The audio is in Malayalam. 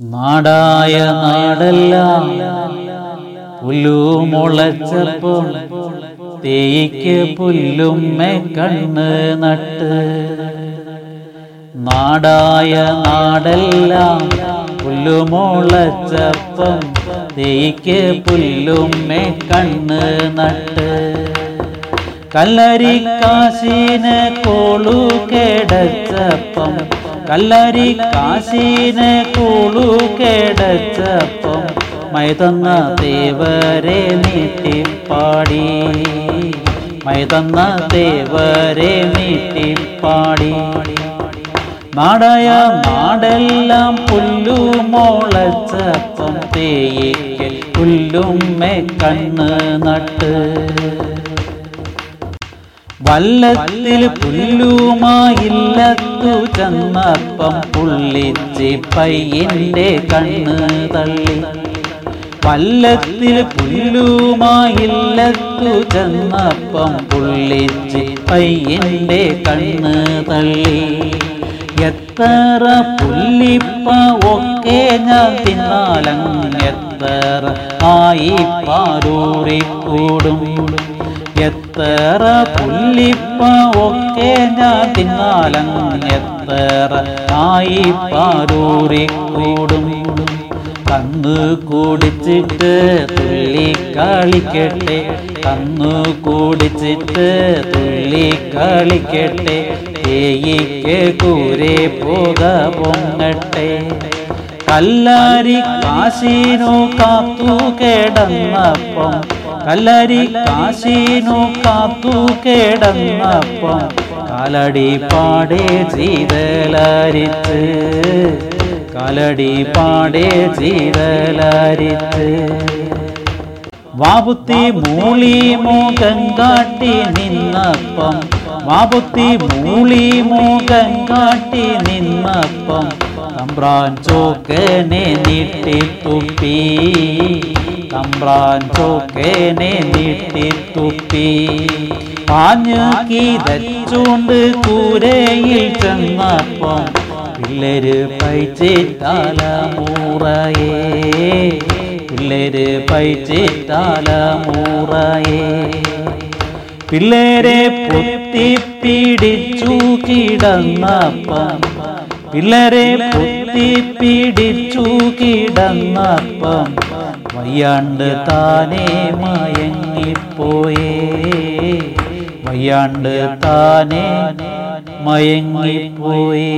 നാടായ നാടെല്ലാം. പുല്ലുമുളച്ചപ്പോൾ തേയ്ക്ക് പുല്ലുമ്മെ കണ്ണ് നട്ട്. നാടായ നാടെല്ലാം. പുല്ലുമുളച്ചപ്പം തേയ്ക്ക് പുല്ലുമ്മെ കണ്ണ് നട്ട്. കല്ലരി കാശീന കോളു കേടച്ചപ്പം കല്ലരി കാശീനെ കൂളു കേടച്ചപ്പം മൈതന്ന ദേവരെ നീട്ടിപ്പാടി. മൈതന്ന ദേവരെ നീട്ടിപ്പാടി. നാടയ നാടെല്ലാം പുല്ലുമോളച്ചപ്പം തേയിക്കൽ പുല്ലുമ്മെ കണ്ണ് നട്ട്. വല്ലത്തിൽ പുല്ലുമായില്ലത്തു ചെന്നപ്പം പുള്ളിച്ചി പയ്യന്റെ കണ്ണ് തള്ളി. പല്ലത്തിൽ പുല്ലുമായില്ലത്തു ചെന്നപ്പം പുള്ളിച്ച് പയ്യന്റെ കണ്ണ് തള്ളി. എത്ര പുല്ലിപ്പ ഒക്കെ ഞാൻ തിന്നാലങ്ങ് എത്ര ആയി പാരൂറിക്കൂടും. എത്ര പുല്ലിപ്പ ഒക്കെ ഞാൻ തിന്നാലങ്ങ് എത്ര ആയി പാരൂറിക്കൂടും കന്നു കുടിച്ചിട്ട് തുള്ളി കളിക്കട്ടെ. കന്നു കുടിച്ചിട്ട് തുള്ളി കളിക്കട്ടെ. തേയിക്ക് കൂരെ പോക പൊങ്ങട്ടെ. കല്ലാരി കാശിനു കാത്തു കിടന്നപ്പം കല്ലരി കാശിനു കാത്തു കിടന്നപ്പം കാലടി പാടെ ചെയ്തലാരിച്ച് കാലടി പാടെ ചെയ്തലാരിച്ച് വാപുത്തി മൂളി മൂകം കാട്ടി നിന്നപ്പം വാപുത്തി മൂളി മൂകം കാട്ടി നിന്നപ്പം തമ്പ്രാൻ ചോക്കനെ നീട്ടി തുപ്പി തമ്പ്രാൻ ചോക്കേനെ നീട്ടിത്തുപ്പി പാഞ്ഞു കീതച്ചുണ്ട് കൂരയിൽ ചെന്നപ്പം പിള്ളേര് പൈച്ചിട്ടാല മൂറയേ പിള്ളേര് പൈച്ചിട്ടാല മൂറയേ പിള്ളേരെ പൊത്തി പിടിച്ചു കിടന്നപ്പം പിള്ളേരെ പൊത്തി പിടിച്ചു കിടന്നപ്പം വയ്യാണ്ട് താനേ മയങ്ങിപ്പോയേ വയ്യാണ്ട് താനേ മയങ്ങിപ്പോയേ